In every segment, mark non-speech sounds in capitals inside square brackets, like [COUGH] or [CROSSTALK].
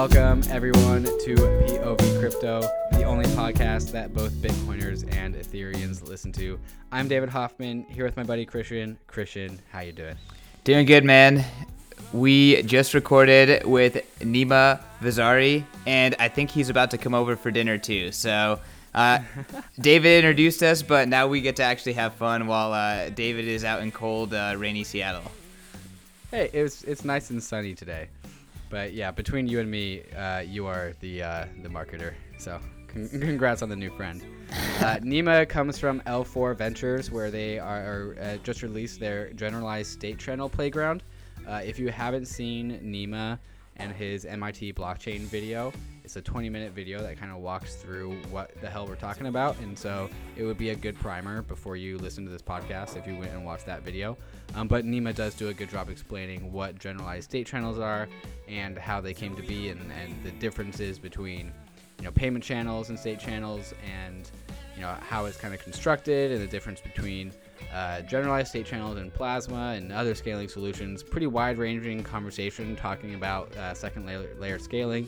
Welcome, everyone, to POV Crypto, the only podcast that both Bitcoiners and Ethereans listen to. I'm David Hoffman, here with my buddy Christian. Christian, how you doing? Doing good, man. We just recorded with Nima Vaziri, and I think he's about to come over for dinner too. So, uh, [LAUGHS] David introduced us, but now we get to actually have fun while uh, David is out in cold, uh, rainy Seattle. Hey, it's it's nice and sunny today, but yeah, between you and me, uh, you are the uh, the marketer. So, con- congrats on the new friend. Uh, [LAUGHS] Nima comes from L4 Ventures, where they are, are just released their generalized state channel playground. Uh, if you haven't seen Nima and his MIT blockchain video, it's a 20 minute video that kind of walks through what the hell we're talking about. And so it would be a good primer before you listen to this podcast if you went and watched that video. Um, but Nima does do a good job explaining what generalized state channels are and how they came to be and, and the differences between you know payment channels and state channels and you know how it's kind of constructed and the difference between uh, generalized state channels and plasma and other scaling solutions. Pretty wide ranging conversation talking about uh, second layer, layer scaling.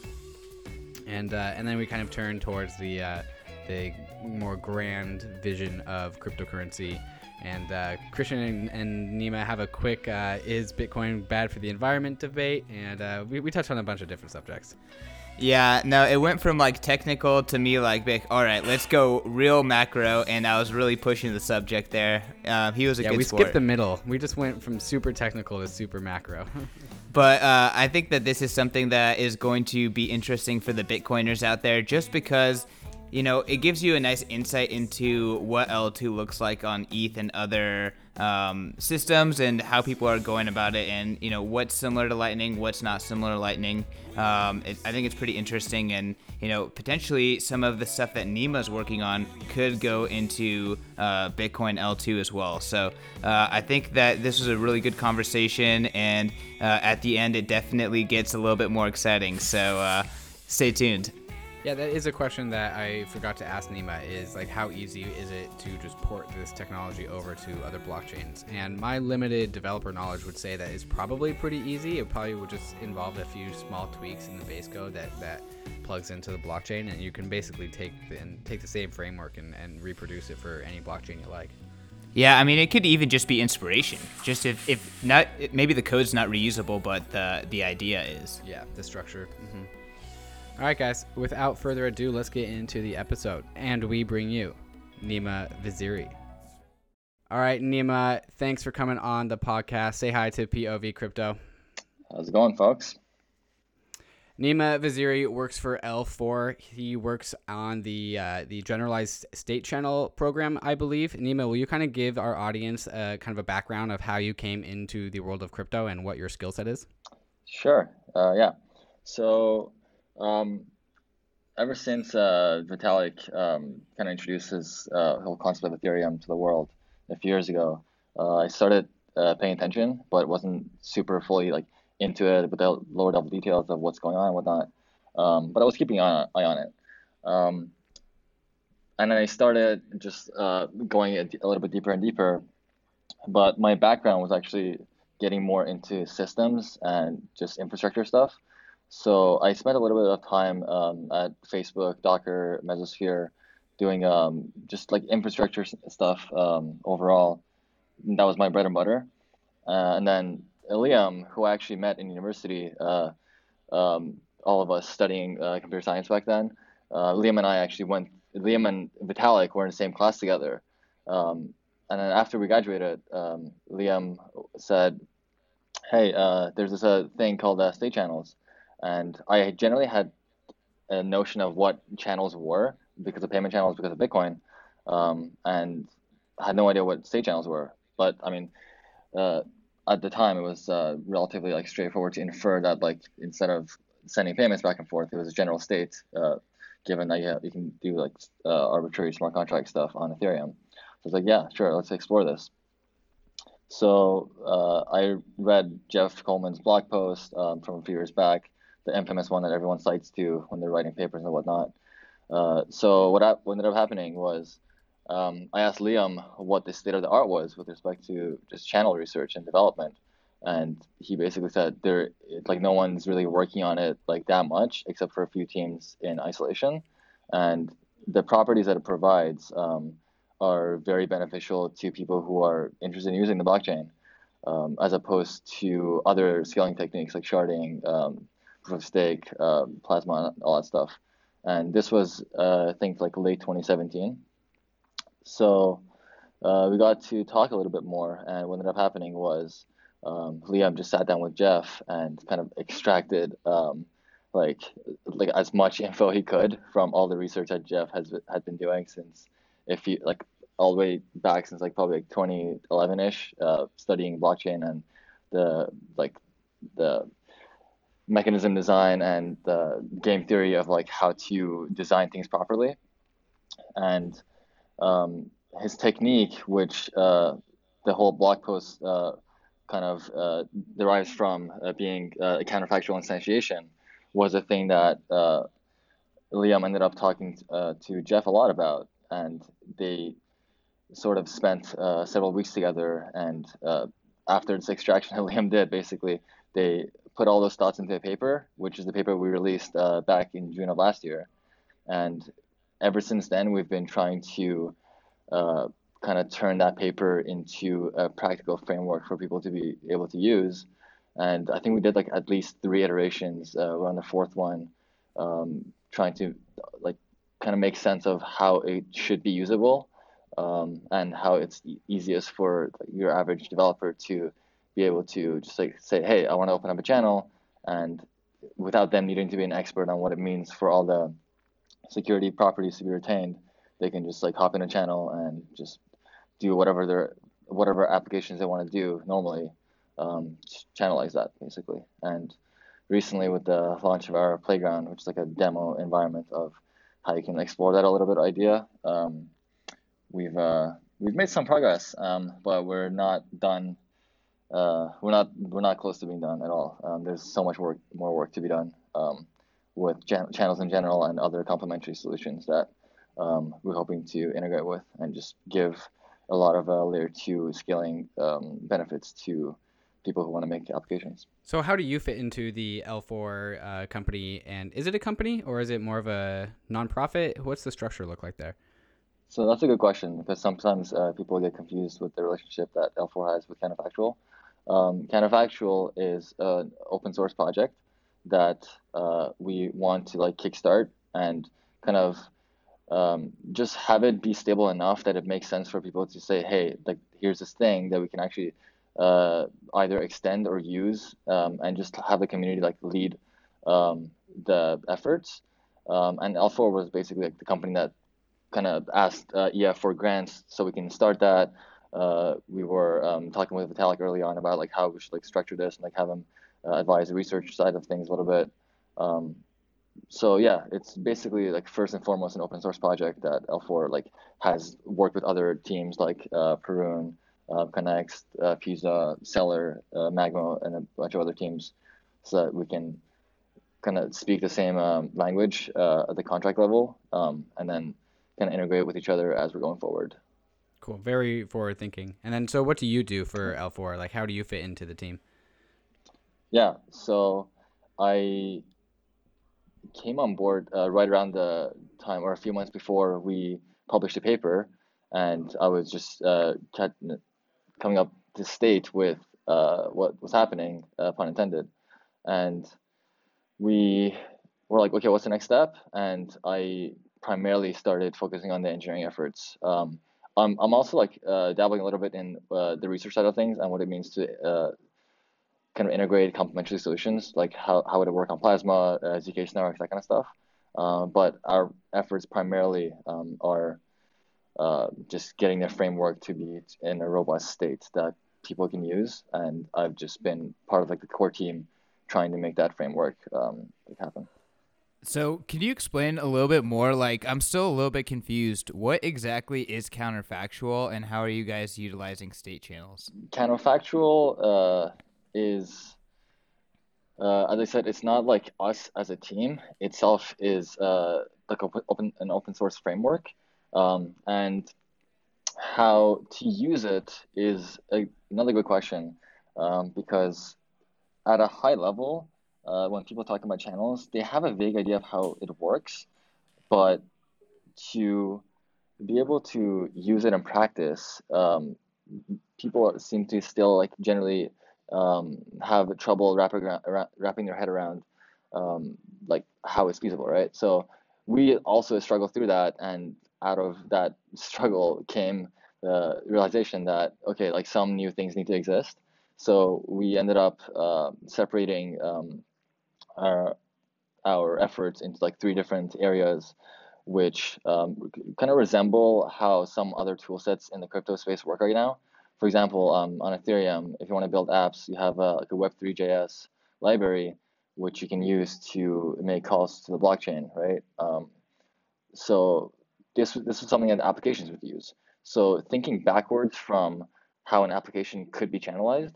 And, uh, and then we kind of turn towards the, uh, the more grand vision of cryptocurrency. And uh, Christian and, and, Nima have a quick uh, is Bitcoin bad for the environment debate. And we, we touch on a bunch of different subjects. Yeah, no, it went from like technical to me like, big, all right, let's go real macro, and I was really pushing the subject there. Uh, he was a yeah, good we sport. skipped the middle. We just went from super technical to super macro. [LAUGHS] but uh, I think that this is something that is going to be interesting for the Bitcoiners out there, just because you know, it gives you a nice insight into what L2 looks like on ETH and other um, systems and how people are going about it and, you know, what's similar to Lightning, what's not similar to Lightning. Um, it, I think it's pretty interesting and, you know, potentially some of the stuff that Nima's working on could go into uh, Bitcoin L2 as well. So uh, I think that this was a really good conversation and uh, at the end it definitely gets a little bit more exciting. So uh, stay tuned. Yeah, that is a question that I forgot to ask Nima is like how easy is it to just port this technology over to other blockchains? And my limited developer knowledge would say that it's probably pretty easy. It probably would just involve a few small tweaks in the base code that, that plugs into the blockchain and you can basically take the, and take the same framework and, and reproduce it for any blockchain you like. Yeah, I mean, it could even just be inspiration. Just if, if not, maybe the code's not reusable, but the the idea is. Yeah, the structure. Mm-hmm. All right, guys, without further ado, let's get into the episode. And we bring you Nima Vaziri. All right, Nima, thanks for coming on the podcast. Say hi to POV Crypto. How's it going, folks? Nima Vaziri works for L4. He works on the uh, the generalized state channel program, I believe. Nima, will you kind of give our audience uh, kind of a background of how you came into the world of crypto and what your skill set is? Sure. Uh, yeah. So um, ever since uh, Vitalik um, kind of introduced his uh, whole concept of Ethereum to the world a few years ago, uh, I started uh, paying attention, but wasn't super fully like into it with the lower level details of what's going on and whatnot. Um, but I was keeping an eye on it. Um, and then I started just uh, going a, a little bit deeper and deeper. But my background was actually getting more into systems and just infrastructure stuff. So I spent a little bit of time um, at Facebook, Docker, Mesosphere, doing um, just like infrastructure stuff um, overall. That was my bread and butter. Uh, and then Liam, who I actually met in university, uh, um, all of us studying uh, computer science back then, uh, Liam and I actually went, Liam and Vitalik were in the same class together. Um, and then after we graduated, um, Liam said, hey, uh, there's this uh, thing called state channels and I generally had a notion of what channels were because of payment channels because of Bitcoin, um, and I had no idea what state channels were. But I mean, uh, at the time, it was uh, relatively like straightforward to infer that like instead of sending payments back and forth, it was a general state. Uh, given that you, have, you can do like uh, arbitrary smart contract stuff on Ethereum, so I was like, yeah, sure, let's explore this. So uh, I read Jeff Coleman's blog post um, from a few years back the infamous one that everyone cites to when they're writing papers and whatnot. Uh, so what, I, what ended up happening was um, I asked Liam what the state of the art was with respect to just channel research and development, and he basically said there like no one's really working on it like that much except for a few teams in isolation, and the properties that it provides um, are very beneficial to people who are interested in using the blockchain, um, as opposed to other scaling techniques like sharding, um, proof of stake, uh, plasma, all that stuff. And this was, uh, I think, like late 2017. So uh, we got to talk a little bit more, and what ended up happening was um, Liam just sat down with Jeff and kind of extracted um, like like as much info he could from all the research that Jeff has had been doing since if you like all the way back since like probably like 2011 ish, uh, studying blockchain and the like the mechanism design and the game theory of like how to design things properly, and um, his technique, which uh, the whole blog post uh, kind of uh, derives from uh, being uh, a counterfactual instantiation was a thing that uh, Liam ended up talking to Jeff a lot about, and they sort of spent several weeks together. And after this extraction that [LAUGHS] Liam did, basically, they put all those thoughts into a paper, which is the paper we released uh, back in June of last year. And ever since then, we've been trying to uh, kind of turn that paper into a practical framework for people to be able to use and I think we did like at least three iterations. Uh, we're on the fourth one, um, trying to like kind of make sense of how it should be usable um, and how it's e- easiest for your average developer to be able to just like say, hey, I want to open up a channel, and without them needing to be an expert on what it means for all the security properties to be retained, they can just like hop in a channel and just do whatever their whatever applications they want to do normally um, channelize that basically. And recently, with the launch of our playground, which is like a demo environment of how you can explore that a little bit idea, um, we've uh, we've made some progress, um, but we're not done. Uh, we're not we're not close to being done at all. Um, there's so much work, more work to be done um, with channels in general and other complementary solutions that um, we're hoping to integrate with and just give a lot of uh, layer two scaling um, benefits to people who want to make applications. So, how do you fit into the L4 uh, company? And is it a company or is it more of a nonprofit? What's the structure look like there? So that's a good question because sometimes uh, people get confused with the relationship that L4 has with Counterfactual. Um, Counterfactual is an open source project that uh, we want to like kickstart and kind of um, just have it be stable enough that it makes sense for people to say, hey, like here's this thing that we can actually uh, either extend or use um, and just have the community like lead um, the efforts. Um, and L4 was basically like the company that kind of asked uh, EF for grants so we can start that. Uh, we were um, talking with Vitalik early on about like how we should like structure this and like have him uh, advise the research side of things a little bit. Um, so yeah, it's basically like first and foremost an open source project that L4 like has worked with other teams like uh, Perun, uh, Connext, uh, Fusa, Celer, uh, Magmo, and a bunch of other teams, so that we can kind of speak the same um, language uh, at the contract level, um, and then kind of integrate with each other as we're going forward. Cool, very forward thinking. And then, so what do you do for L4? Like, how do you fit into the team? Yeah, so I came on board uh, right around the time, or a few months before we published a paper, and I was just uh, coming up to state with uh, what was happening, uh, pun intended. And we were like, okay, what's the next step? And I primarily started focusing on the engineering efforts. Um, I'm, I'm also like uh, dabbling a little bit in uh, the research side of things and what it means to uh, kind of integrate complementary solutions, like how, how would it work on Plasma, uh, zk networks, that kind of stuff. Uh, but our efforts primarily um, are uh, just getting the framework to be in a robust state that people can use. And I've just been part of like the core team trying to make that framework um, happen. So, can you explain a little bit more? Like, I'm still a little bit confused. What exactly is counterfactual, and how are you guys utilizing state channels? Counterfactual uh, is, uh, as I said, it's not like us as a team. Itself is uh, like open an open source framework um, and how to use it is a, another good question. um, because at a high level, uh, when people talk about channels, they have a vague idea of how it works, but to be able to use it in practice, um, people seem to still like generally um, have trouble wrapping wrapping their head around um, like how it's feasible, right? So we also struggled through that, and out of that [LAUGHS] struggle came the realization that okay, like some new things need to exist. So we ended up uh, separating um, our our efforts into like three different areas, which um, kind of resemble how some other tool sets in the crypto space work right now. For example, um, on Ethereum, if you want to build apps, you have a, like a Web3.js library, which you can use to make calls to the blockchain, right? Um, so this this is something that applications would use. So thinking backwards from how an application could be channelized,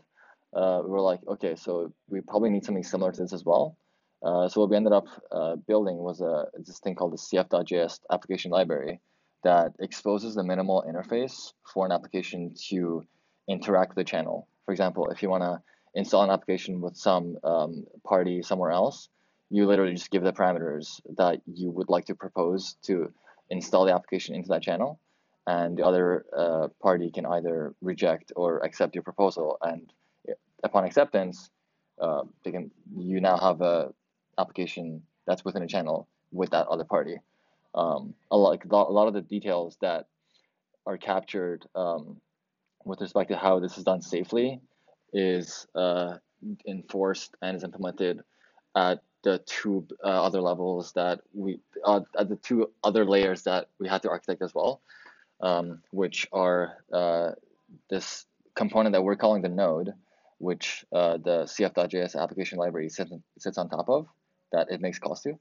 uh, we were like, okay, so we probably need something similar to this as well. Uh, so what we ended up uh, building was a this thing called the CF.js application library that exposes the minimal interface for an application to interact with the channel. For example, if you want to install an application with some um, party somewhere else, you literally just give the parameters that you would like to propose to install the application into that channel, and the other uh, party can either reject or accept your proposal. And upon acceptance, uh, they can you now have a application that's within a channel with that other party. Um, a lot, a lot of the details that are captured um, with respect to how this is done safely is uh, enforced and is implemented at the two uh, other levels that we uh, at the two other layers that we had to architect as well, um, which are uh, this component that we're calling the node, which uh, the CF.js application library sits, sits on top of, that it makes calls to.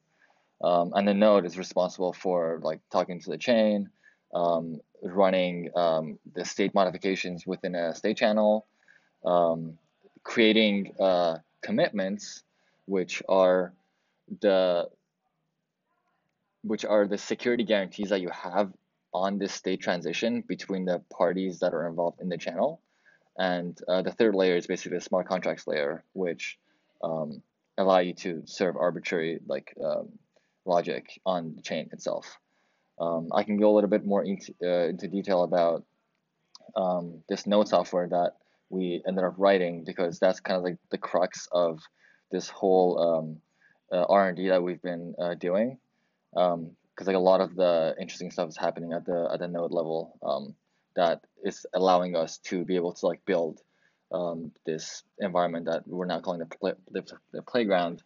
Um, and the node is responsible for like talking to the chain, um, running um, the state modifications within a state channel, um, creating uh, commitments, which are the which are the security guarantees that you have on this state transition between the parties that are involved in the channel. And uh, the third layer is basically the smart contracts layer, which um, allow you to serve arbitrary like um, logic on the chain itself. Um, I can go a little bit more into, uh, into detail about um, this node software that we ended up writing because that's kind of like the crux of this whole um, uh, R&D that we've been uh, doing. Because um, like a lot of the interesting stuff is happening at the at the node level um, that is allowing us to be able to like build um, this environment that we're now calling the, play, the, the, playground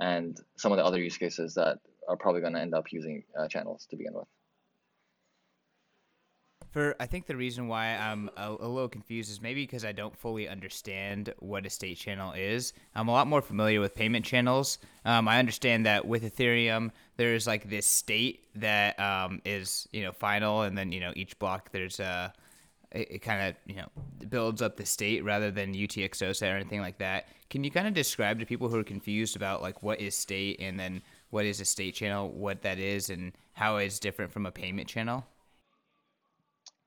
and some of the other use cases that are probably going to end up using uh, channels to begin with. For I think the reason why I'm a, a, little confused is maybe because I don't fully understand what a state channel is. I'm a lot more familiar with payment channels. Um, I understand that with Ethereum, there's like this state that um, is you know final, and then you know each block there's a it, it kind of you know builds up the state rather than UTXO or anything like that. Can you kind of describe to people who are confused about like what is state and then what is a state channel, what that is, and how it's different from a payment channel?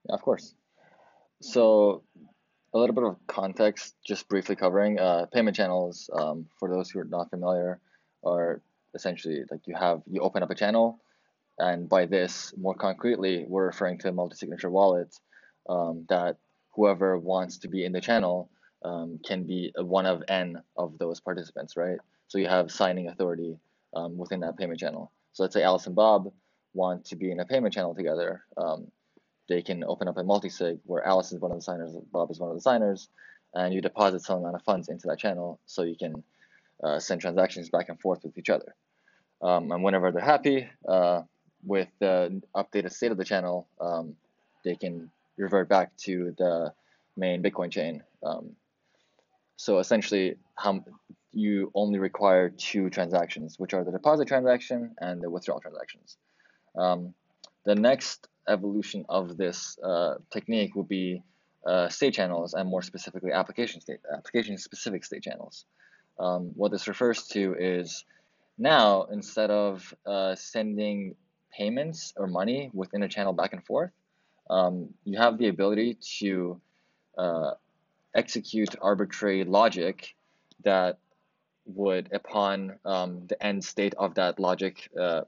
Yeah, of course. So a little bit of context, just briefly covering uh, payment channels. Um, for those who are not familiar, are essentially like you have you open up a channel, and by this, more concretely, we're referring to multi-signature wallet um, that whoever wants to be in the channel um, can be one of n of those participants, right? So you have signing authority um, within that payment channel. So let's say Alice and Bob want to be in a payment channel together. Um, they can open up a multi-sig where Alice is one of the signers, Bob is one of the signers, and you deposit some amount of funds into that channel so you can uh, send transactions back and forth with each other. Um, and whenever they're happy uh, with the updated state of the channel, um, they can revert back to the main Bitcoin chain. Um, so essentially, how you only require two transactions, which are the deposit transaction and the withdrawal transactions. Um, the next evolution of this uh, technique will be uh, state channels and more specifically application state application specific state channels. Um, what this refers to is now instead of uh, sending payments or money within a channel back and forth, um, you have the ability to uh, execute arbitrary logic that would, upon um, the end state of that logic uh,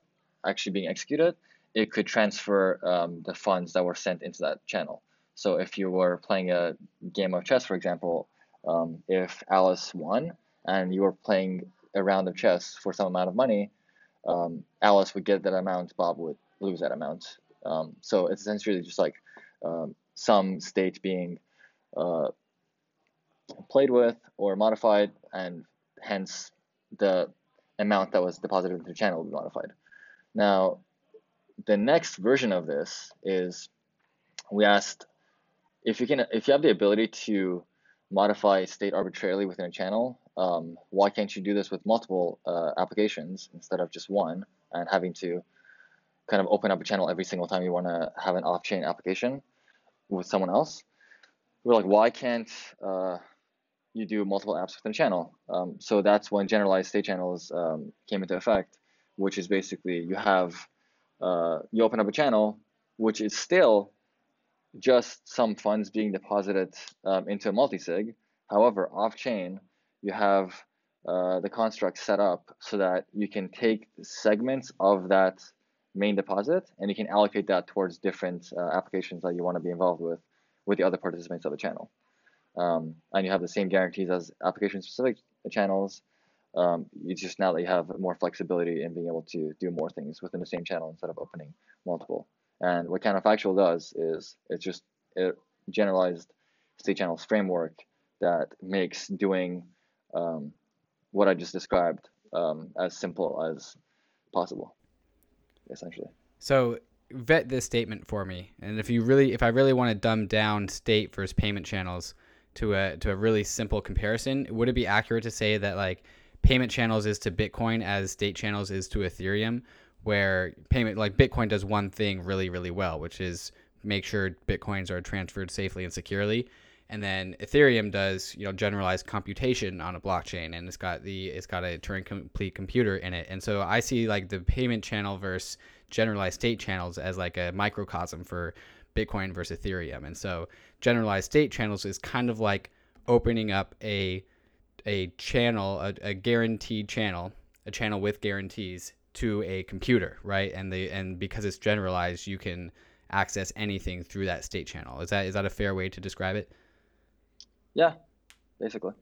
actually being executed, it could transfer um, the funds that were sent into that channel. So if you were playing a game of chess, for example, um, if Alice won and you were playing a round of chess for some amount of money, um, Alice would get that amount, Bob would lose that amount. Um, so it's essentially just like um, some state being uh, played with or modified, and hence the amount that was deposited into the channel will be modified. Now, the next version of this is we asked if you can if you have the ability to modify state arbitrarily within a channel, um, why can't you do this with multiple uh, applications instead of just one and having to kind of open up a channel every single time you want to have an off-chain application with someone else? We're like, why can't uh, you do multiple apps within a channel? Um, so that's when generalized state channels um, came into effect, which is basically you have uh, you open up a channel, which is still just some funds being deposited um, into a multisig. However, off chain, you have uh, the construct set up so that you can take segments of that main deposit and you can allocate that towards different uh, applications that you want to be involved with with the other participants of the channel. Um, and you have the same guarantees as application specific channels. Um, it's just now that you have more flexibility in being able to do more things within the same channel instead of opening multiple. And what counterfactual does is it's just a generalized state channels framework that makes doing um, what I just described um, as simple as possible, essentially. So vet this statement for me, and if you really, if I really want to dumb down state versus payment channels to a to a really simple comparison, would it be accurate to say that like payment channels is to Bitcoin as state channels is to Ethereum, where payment like Bitcoin does one thing really really well, which is make sure bitcoins are transferred safely and securely. And then Ethereum does, you know, generalized computation on a blockchain, and it's got the it's got a Turing complete computer in it. And so I see like the payment channel versus generalized state channels as like a microcosm for Bitcoin versus Ethereum. And so generalized state channels is kind of like opening up a a channel, a, a guaranteed channel, a channel with guarantees to a computer, right? And they and because it's generalized, you can access anything through that state channel. Is that is that a fair way to describe it? Yeah, basically.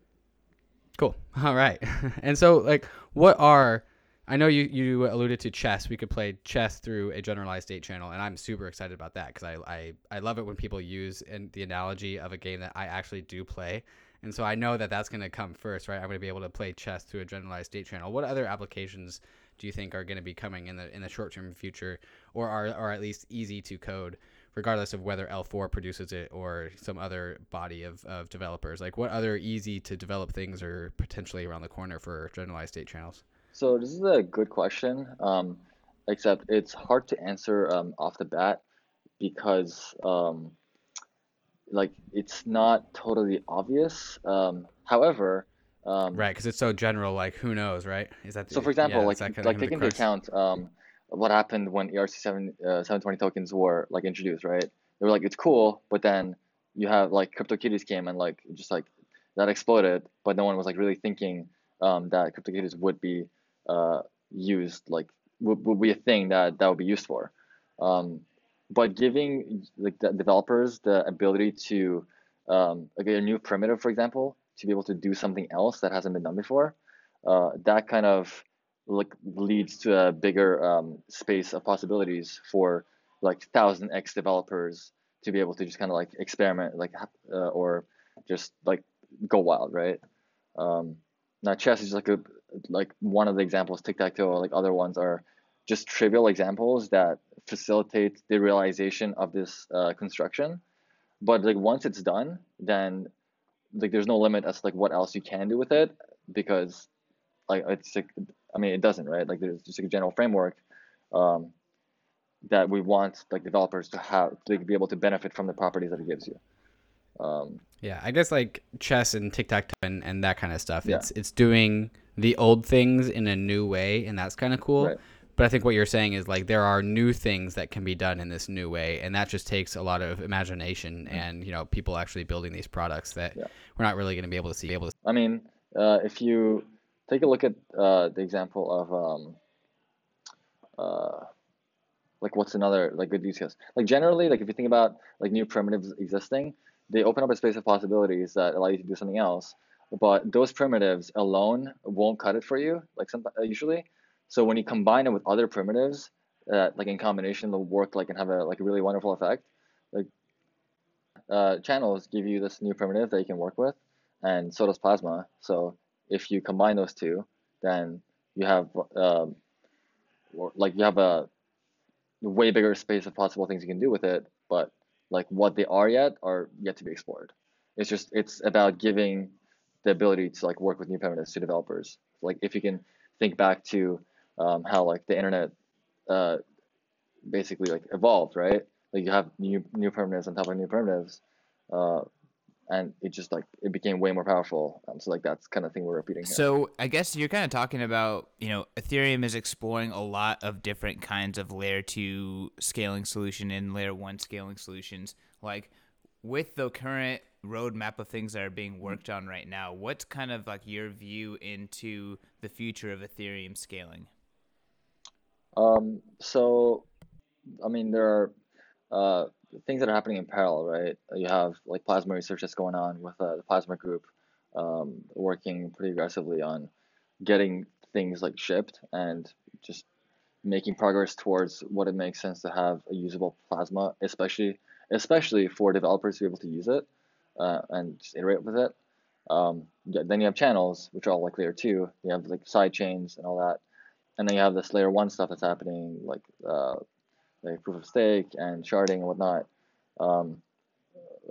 Cool. [LAUGHS] All right. [LAUGHS] and so like what are I know you, you alluded to chess. We could play chess through a generalized state channel, and I'm super excited about that because I, I, I love it when people use in the analogy of a game that I actually do play. And so I know that that's going to come first, right? I'm going to be able to play chess through a generalized state channel. What other applications do you think are going to be coming in the in the short term future, or are are at least easy to code, regardless of whether L4 produces it or some other body of, of developers? Like, what other easy to develop things are potentially around the corner for generalized state channels? So this is a good question, um, except it's hard to answer um, off the bat because um, like it's not totally obvious. Um, however, um, right, because it's so general. Like, who knows, right? Is that the, so? For example, yeah, like like taking into account um, what happened when ERC seven uh, seven twenty tokens were like introduced, right? They were like, it's cool, but then you have like CryptoKitties came and like just like that exploded, but no one was like really thinking um, that CryptoKitties would be uh, used, like would, would be a thing that that would be used for. Um, but giving like the developers the ability to um, like a new primitive, for example, to be able to do something else that hasn't been done before, uh, that kind of like leads to a bigger um, space of possibilities for like thousand X developers to be able to just kind of like experiment, like uh, or just like go wild, right? Um, now chess is like a like one of the examples. Tic tac toe, like other ones are just trivial examples that facilitate the realization of this uh, construction. But like once it's done, then like there's no limit as to like what else you can do with it because like it's like I mean it doesn't right like there's just like a general framework um, that we want like developers to have to be able to benefit from the properties that it gives you. Um, yeah, I guess like chess and tic tac toe and, and that kind of stuff. Yeah. It's it's doing the old things in a new way, and that's kind of cool. Right. but I think what you're saying is like there are new things that can be done in this new way, and that just takes a lot of imagination mm-hmm. and you know people actually building these products that yeah. we're not really going to be able to see. Able to. I mean, uh, if you take a look at uh, the example of um, uh, like what's another like good use case? Like generally, like if you think about like new primitives existing, they open up a space of possibilities that allow you to do something else. But those primitives alone won't cut it for you, like some uh, usually. So when you combine it with other primitives, uh, like in combination, they'll work like and have a like a really wonderful effect. Like uh, channels give you this new primitive that you can work with, and so does Plasma. So if you combine those two, then you have um, like you have a way bigger space of possible things you can do with it, but like what they are yet are yet to be explored. It's just it's about giving the ability to like work with new primitives to developers. Like if you can think back to um, how like the internet uh, basically like evolved, right? Like you have new new primitives on top of new primitives, uh, and it just like it became way more powerful. Um, so like that's kind of thing we're repeating here. So I guess you're kind of talking about you know Ethereum is exploring a lot of different kinds of layer two scaling solution and layer one scaling solutions. Like with the current roadmap of things that are being worked on right now, what's kind of like your view into the future of Ethereum scaling? Um, so, I mean, there are uh, things that are happening in parallel, right? You have like plasma research that's going on with uh, the plasma group, um, working pretty aggressively on getting things like shipped and just making progress towards what it makes sense to have a usable plasma, especially especially for developers to be able to use it uh, and just iterate with it. Um, then you have channels, which are all like layer two. You have like side chains and all that, and then you have this layer one stuff that's happening, like uh, like proof of stake and sharding and whatnot. Um,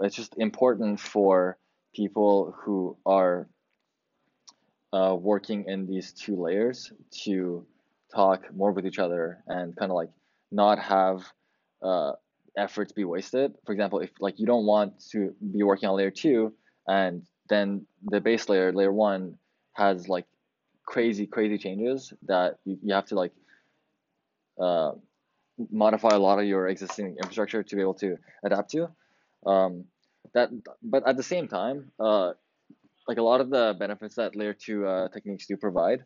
it's just important for people who are uh, working in these two layers to talk more with each other and kind of like not have uh, efforts be wasted. For example, if like you don't want to be working on layer two and then the base layer, layer one, has like crazy, crazy changes that you, you have to like uh, modify a lot of your existing infrastructure to be able to adapt to. Um, that, but at the same time, uh, like a lot of the benefits that layer two uh, techniques do provide,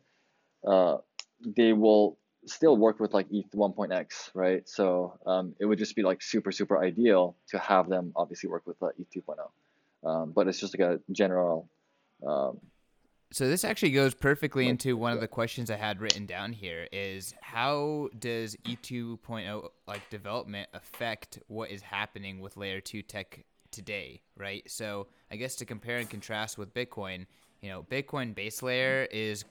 uh, they will still work with like ETH 1.x, right? So um, it would just be like super, super ideal to have them obviously work with uh, ETH 2.0. Um, but it's just like a general. So this actually goes perfectly into one of the questions I had written down here is how does E2.0 like development affect what is happening with layer 2 tech today, right? So I guess to compare and contrast with Bitcoin, you know, Bitcoin base layer is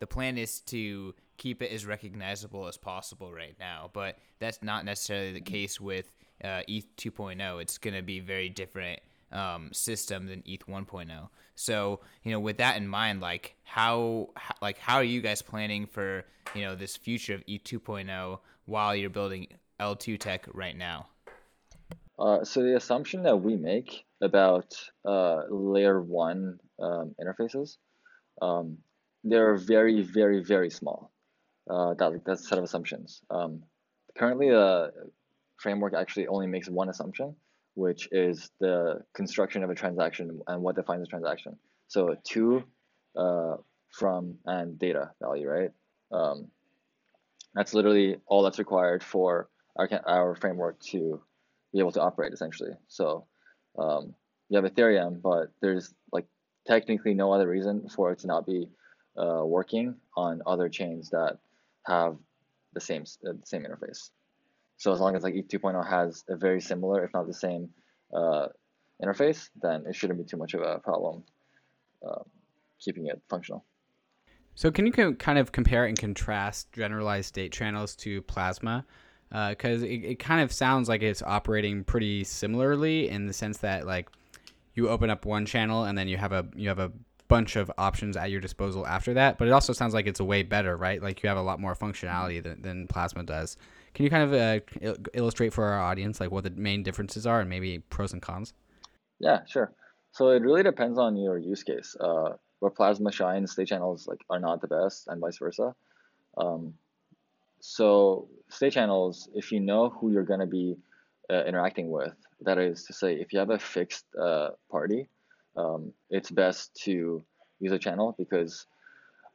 the plan is to keep it as recognizable as possible right now. But that's not necessarily the case with uh, ETH 2.0. It's going to be very different um, system than ETH 1.0. So you know, with that in mind, like how, how like how are you guys planning for you know this future of ETH 2.0 while you're building L2 tech right now? Uh, so the assumption that we make about uh, layer one um, interfaces, um, they're very, very, very small uh, that that set of assumptions. Um, currently, the framework actually only makes one assumption, which is the construction of a transaction and what defines a transaction. So to, uh, from, and data value, right? Um, that's literally all that's required for our, our framework to be able to operate essentially. So um, you have Ethereum, but there's like technically no other reason for it to not be uh, working on other chains that have the same uh, the same interface. So as long as like ETH 2.0 has a very similar, if not the same, uh, interface, then it shouldn't be too much of a problem uh, keeping it functional. So can you kind of compare and contrast generalized state channels to Plasma? Because uh, it, it kind of sounds like it's operating pretty similarly in the sense that like you open up one channel and then you have a you have a bunch of options at your disposal after that. But it also sounds like it's way better, right? Like you have a lot more functionality than, than Plasma does. Can you kind of uh, il- illustrate for our audience like what the main differences are and maybe pros and cons? Yeah, sure. So it really depends on your use case. Uh, where Plasma shines, state channels like are not the best, and vice versa. Um, so state channels, if you know who you're going to be uh, interacting with, that is to say, if you have a fixed uh, party, um, it's best to use a channel because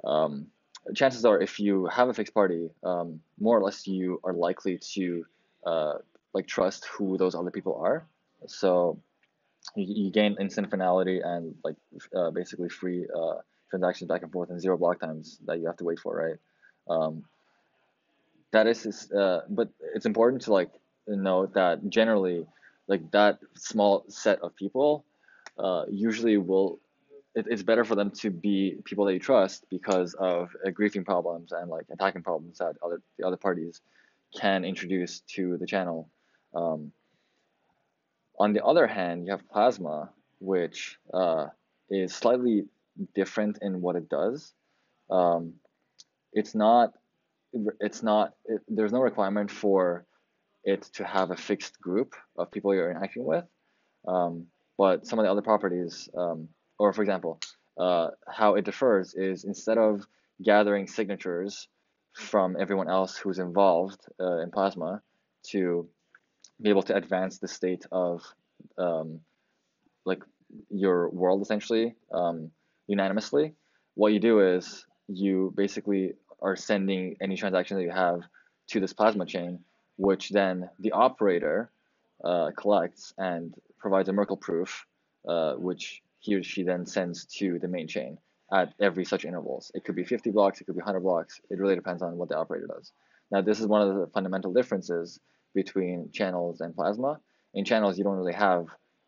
um, chances are if you have a fixed party, um, more or less you are likely to uh, like trust who those other people are. So you, you gain instant finality and like uh, basically free uh, transactions back and forth and zero block times that you have to wait for, right? Um, that is, uh, but it's important to like know that generally, like that small set of people, uh, usually will. It, it's better for them to be people that you trust because of uh, griefing problems and like attacking problems that other the other parties can introduce to the channel. Um, on the other hand, you have Plasma, which uh, is slightly different in what it does. Um, it's not. It's not. It, there's no requirement for it to have a fixed group of people you're interacting with. Um, but some of the other properties, um, or for example, uh, how it differs is instead of gathering signatures from everyone else who's involved uh, in Plasma to be able to advance the state of um, like your world essentially um, unanimously. What you do is you basically are sending any transaction that you have to this plasma chain, which then the operator uh, collects and provides a Merkle proof, uh, which he or she then sends to the main chain at every such intervals. It could be 50 blocks, it could be 100 blocks. It really depends on what the operator does. Now, this is one of the fundamental differences between channels and plasma. In channels, you don't really have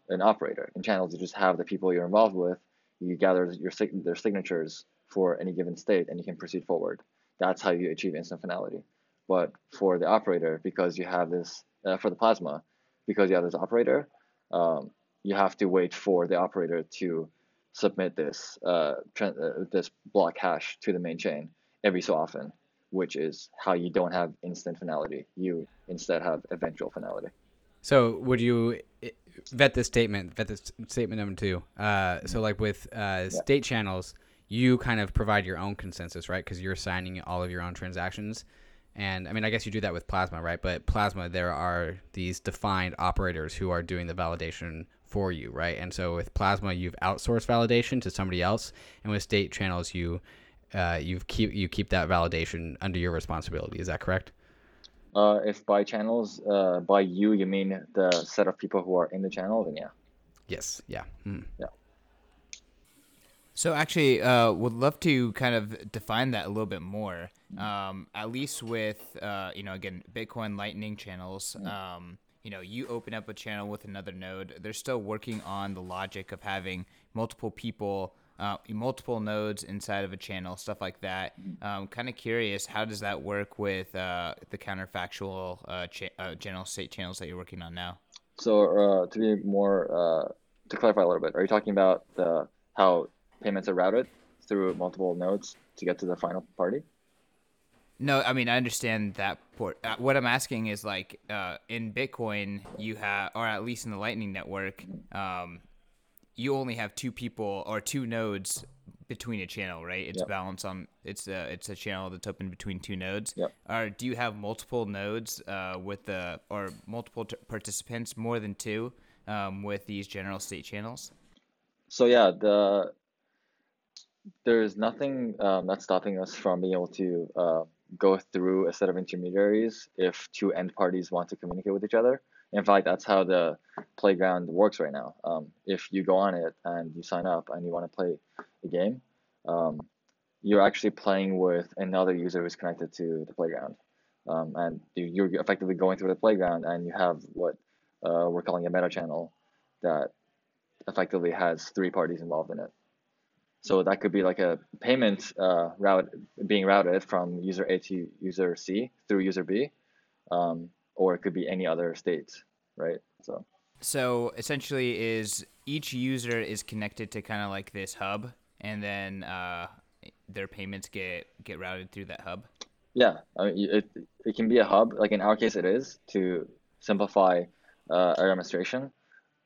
an operator. In channels, you just have the people you're involved with. You gather your their signatures for any given state, and you can proceed forward. That's how you achieve instant finality. But for the operator, because you have this uh, for the plasma, because you have this operator, um, you have to wait for the operator to submit this uh, uh, this block hash to the main chain every so often, which is how you don't have instant finality. You instead have eventual finality. So would you vet this statement? Vet this statement number two. Uh, so like with uh, state channels, you kind of provide your own consensus, right? Because you're signing all of your own transactions. And I mean, I guess you do that with Plasma, right? But Plasma, there are these defined operators who are doing the validation for you, right? And so with Plasma, you've outsourced validation to somebody else, and with state channels, you uh, you keep you keep that validation under your responsibility. Is that correct? Uh, if by channels, uh, by you, you mean the set of people who are in the channel, then yeah. Yes. Yeah. Mm. Yeah. So actually, uh, would love to kind of define that a little bit more. Um, at least with uh, you know, again, Bitcoin Lightning channels. Um, you know, you open up a channel with another node. They're still working on the logic of having multiple people, uh, multiple nodes inside of a channel, stuff like that. Um, kind of curious, how does that work with uh, the counterfactual uh, cha- uh, general state channels that you're working on now? So uh, to be more to clarify a little bit, are you talking about the how payments are routed through multiple nodes to get to the final party? No, I mean I understand that port. Uh, what I'm asking is like uh, in Bitcoin, you have, or at least in the Lightning Network, um, you only have two people or two nodes between a channel, right? It's yep. balanced on it's a it's a channel that's open between two nodes. Yep. Or do you have multiple nodes uh, with the or multiple t- participants, more than two, um, with these general state channels? So yeah, the there's nothing um, that's stopping us from being able to uh, go through a set of intermediaries if two end parties want to communicate with each other. In fact, that's how the playground works right now. Um, if you go on it and you sign up and you want to play a game, um, you're actually playing with another user who's connected to the playground. Um, and you're effectively going through the playground and you have what uh, we're calling a meta channel that effectively has three parties involved in it. So that could be like a payment uh, route being routed from user A to user C through user B, um, or it could be any other state, right? So. So essentially, is each user is connected to kind of like this hub, and then uh, their payments get get routed through that hub. Yeah, I mean, it it can be a hub. Like in our case, it is to simplify uh, our administration,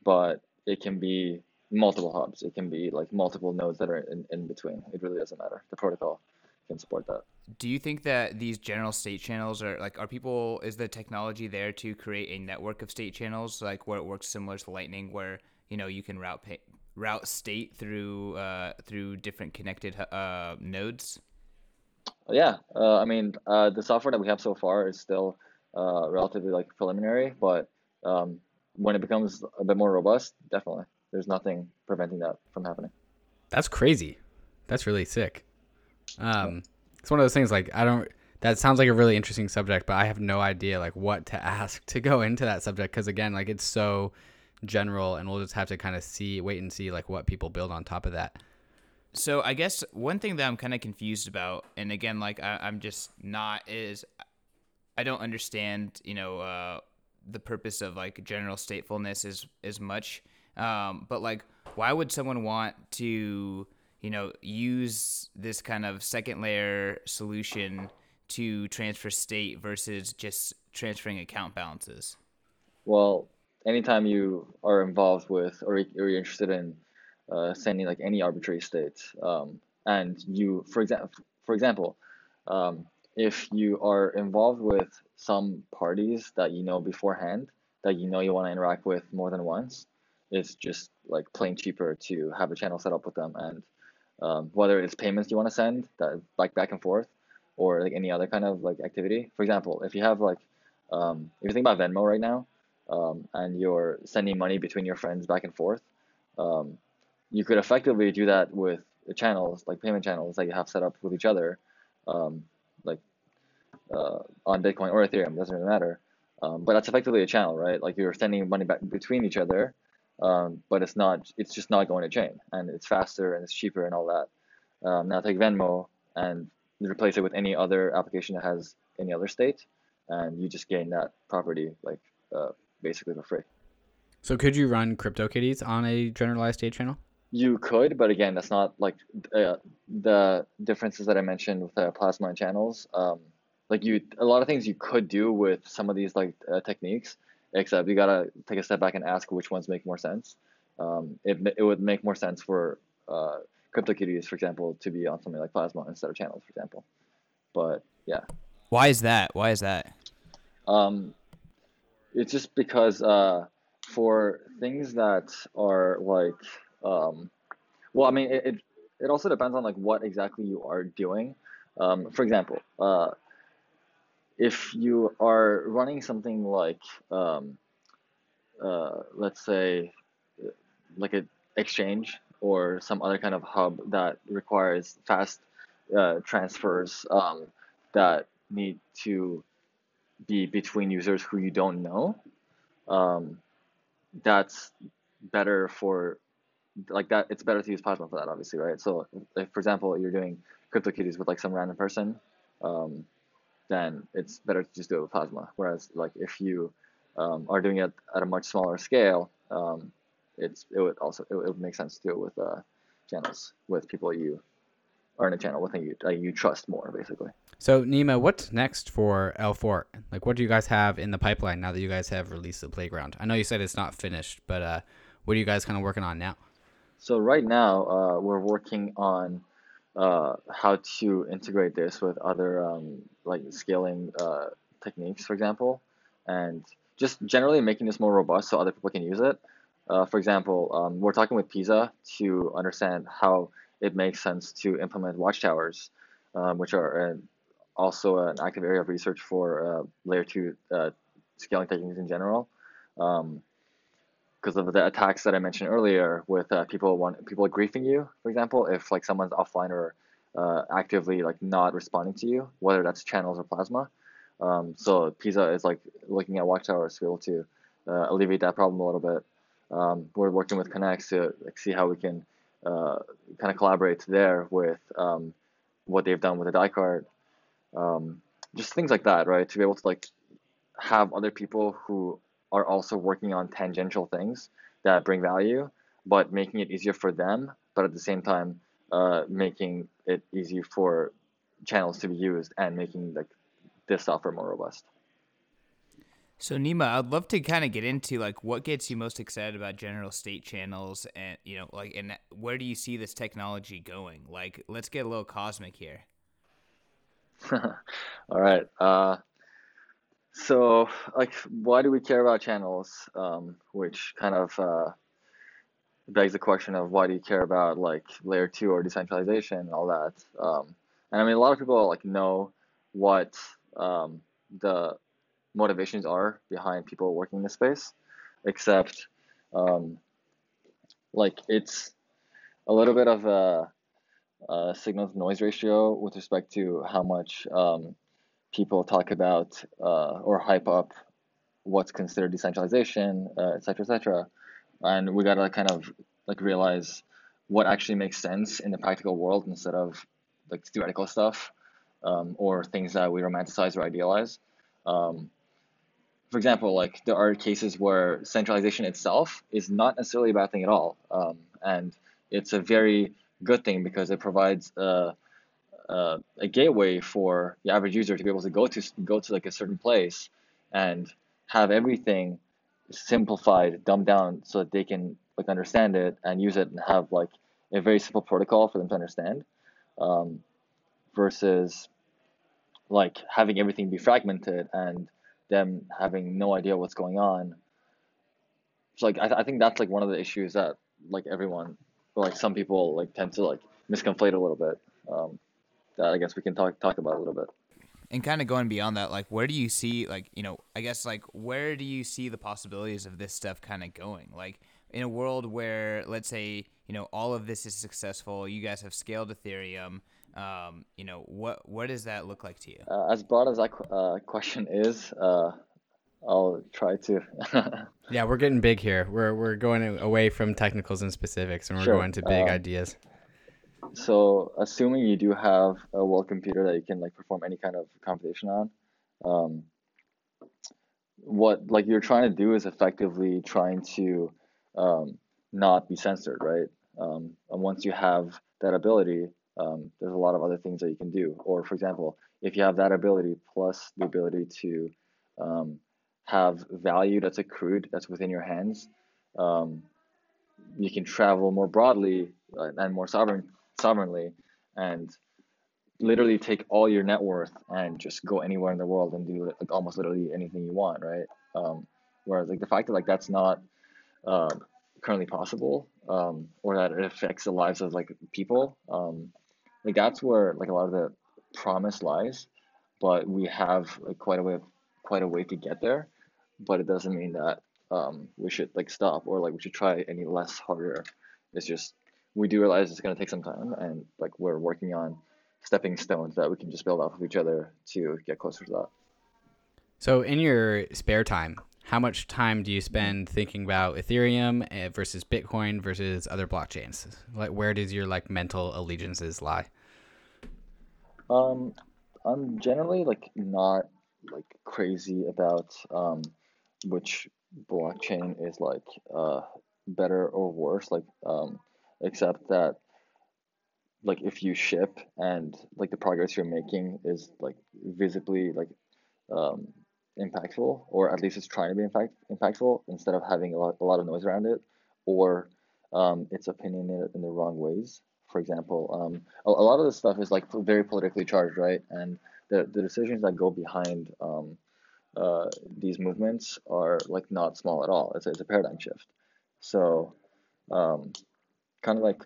but it can be multiple hubs. It can be like multiple nodes that are in, in between. It really doesn't matter. The protocol can support that. Do you think that these general state channels are like are people is the technology there to create a network of state channels like where it works similar to Lightning where you know you can route pay, route state through uh, through different connected uh, nodes? Yeah, uh, I mean uh, the software that we have so far is still uh, relatively like preliminary, but um, when it becomes a bit more robust, definitely, there's nothing preventing that from happening. That's crazy. That's really sick. Um, it's one of those things like I don't. That sounds like a really interesting subject, but I have no idea like what to [LAUGHS] ask to go into that subject because again, like it's so general, and we'll just have to kind of see, wait and see like what people build on top of that. So I guess one thing that I'm kind of confused about, and again, like I, am just not is I don't understand, you know, uh, the purpose of like general statefulness as as much. Um, but like, why would someone want to, you know, use this kind of second layer solution to transfer state versus just transferring account balances? Well, anytime you are involved with or, you're interested in uh, sending like any arbitrary state, um, and you, for example, for example, um, if you are involved with some parties that you know beforehand that you know you want to interact with more than once, it's just like plain cheaper to have a channel set up with them and um, whether it's payments you want to send that like back and forth or like any other kind of like activity. For example, if you have like um, if you think about Venmo right now, um, and you're sending money between your friends back and forth, um, you could effectively do that with channels like payment channels that you have set up with each other, um, like uh, on Bitcoin or Ethereum, doesn't really matter. Um, but that's effectively a channel, right? Like you're sending money back between each other, um, but it's not, it's just not going to chain, and it's faster and it's cheaper and all that. Um, now take Venmo and replace it with any other application that has any other state, and you just gain that property like uh, basically for free. So could you run CryptoKitties on a generalized state channel? You could, but again, that's not like uh, the differences that I mentioned with the plasma and channels. Um, like you, a lot of things you could do with some of these like uh, techniques, except you gotta take a step back and ask which ones make more sense. Um, it it would make more sense for uh, CryptoKitties, for example, to be on something like Plasma instead of channels, for example. But yeah. Why is that? Why is that? Um, it's just because uh, for things that are like, um, well, I mean, it, it, it also depends on like what exactly you are doing. Um, for example, uh, if you are running something like, um, uh, let's say, like an exchange or some other kind of hub that requires fast uh, transfers um, that need to be between users who you don't know, um, that's better for like that. It's better to use Plasma for that, obviously, right? So, if, for example, you're doing CryptoKitties with like some random person, um, then it's better to just do it with Plasma. Whereas, like if you um, are doing it at a much smaller scale, um, it's it would also it would make sense to do it with uh, channels with people you are in a channel with and you uh, you trust more, basically. So Nima, what's next for L4? Like, what do you guys have in the pipeline now that you guys have released the playground? I know you said it's not finished, but uh, what are you guys kind of working on now? So right now, uh, we're working on uh, how to integrate this with other um, like scaling uh, techniques, for example, and just generally making this more robust so other people can use it. Uh, for example, um, we're talking with Pisa to understand how it makes sense to implement watchtowers, um, which are also an active area of research for uh, layer two uh, scaling techniques in general. Um, because of the attacks that I mentioned earlier, with uh, people want people griefing you, for example, if like someone's offline or uh, actively like not responding to you, whether that's channels or plasma. Um, so Pisa is like looking at watchtowers to be able to uh, alleviate that problem a little bit. Um, we're working with Connext to like, see how we can uh, kind of collaborate there with um, what they've done with the Dai Card um, just things like that, right? To be able to like have other people who are also working on tangential things that bring value, but making it easier for them, but at the same time, uh, making it easy for channels to be used and making like this software more robust. So Nima, I'd love to kind of get into like what gets you most excited about general state channels, and you know, like, and where do you see this technology going? Like, let's get a little cosmic here. [LAUGHS] All right. Uh, so, like, why do we care about channels? Um, which kind of uh, begs the question of why do you care about like layer two or decentralization and all that. Um, and I mean, a lot of people like know what um, the motivations are behind people working in this space, except um, like it's a little bit of a, a signal to noise ratio with respect to how much um, people talk about uh, or hype up what's considered decentralization, uh, et cetera, et cetera. And we gotta kind of like realize what actually makes sense in the practical world instead of like theoretical stuff um, or things that we romanticize or idealize. Um, for example, like there are cases where centralization itself is not necessarily a bad thing at all, um, and it's a very good thing because it provides a, a, a, gateway for the average user to be able to go to go to like a certain place and have everything simplified, dumbed down, so that they can like understand it and use it and have like a very simple protocol for them to understand, um, versus like having everything be fragmented and them having no idea what's going on. So like I, I think that's like one of the issues that like everyone or like some people like tend to like misconflate a little bit. Um, that I guess we can talk talk about a little bit. And kind of going beyond that, like where do you see like you know I guess like where do you see the possibilities of this stuff kind of going? Like in a world where let's say you know all of this is successful, you guys have scaled Ethereum um, you know, what what does that look like to you? Uh, as broad as that uh, question is, uh, I'll try to. [LAUGHS] yeah, we're getting big here. We're we're going away from technicals and specifics, and we're sure. going to big um, ideas. So, assuming you do have a world computer that you can like perform any kind of computation on, um, what like you're trying to do is effectively trying to um, not be censored, right? Um, and once you have that ability, um, there's a lot of other things that you can do. Or for example, if you have that ability plus the ability to um, have value that's accrued that's within your hands, um, you can travel more broadly uh, and more sovereign sovereignly, and literally take all your net worth and just go anywhere in the world and do like almost literally anything you want, right? Um, whereas like the fact that like that's not uh, currently possible um, or that it affects the lives of like people um, like that's where like a lot of the promise lies but we have like quite a way quite a way to get there but it doesn't mean that um, we should like stop or like we should try any less harder it's just we do realize it's going to take some time and like we're working on stepping stones that we can just build off of each other to get closer to that so in your spare time how much time do you spend thinking about Ethereum eh, versus Bitcoin versus other blockchains? Like, where does your like mental allegiances lie? Um, I'm generally like not like crazy about um, which blockchain is like uh, better or worse. Like, um, except that like if you ship and like the progress you're making is like visibly like um, impactful, or at least it's trying to be impact, impactful instead of having a lot, a lot of noise around it, or um, it's opinionated in the wrong ways. For example, um, a, a, lot of this stuff is like very politically charged, right? And the, the decisions that go behind um, uh, these movements are like not small at all. It's it's a paradigm shift. So, um, kind of like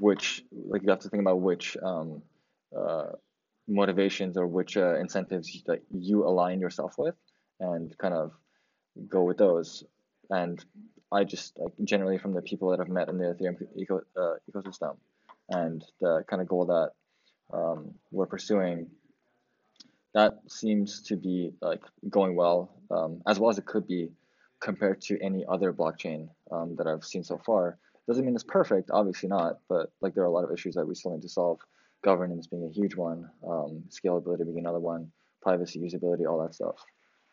which, like you have to think about which um, uh, motivations or which uh, incentives that you align yourself with and kind of go with those. And I just like generally from the people that I've met in the Ethereum eco, uh, ecosystem and the kind of goal that um, we're pursuing, that seems to be like going well um, as well as it could be compared to any other blockchain um, that I've seen so far. Doesn't mean it's perfect, obviously not, but like there are a lot of issues that we still need to solve. Governance being a huge one, um, scalability being another one, privacy, usability, all that stuff.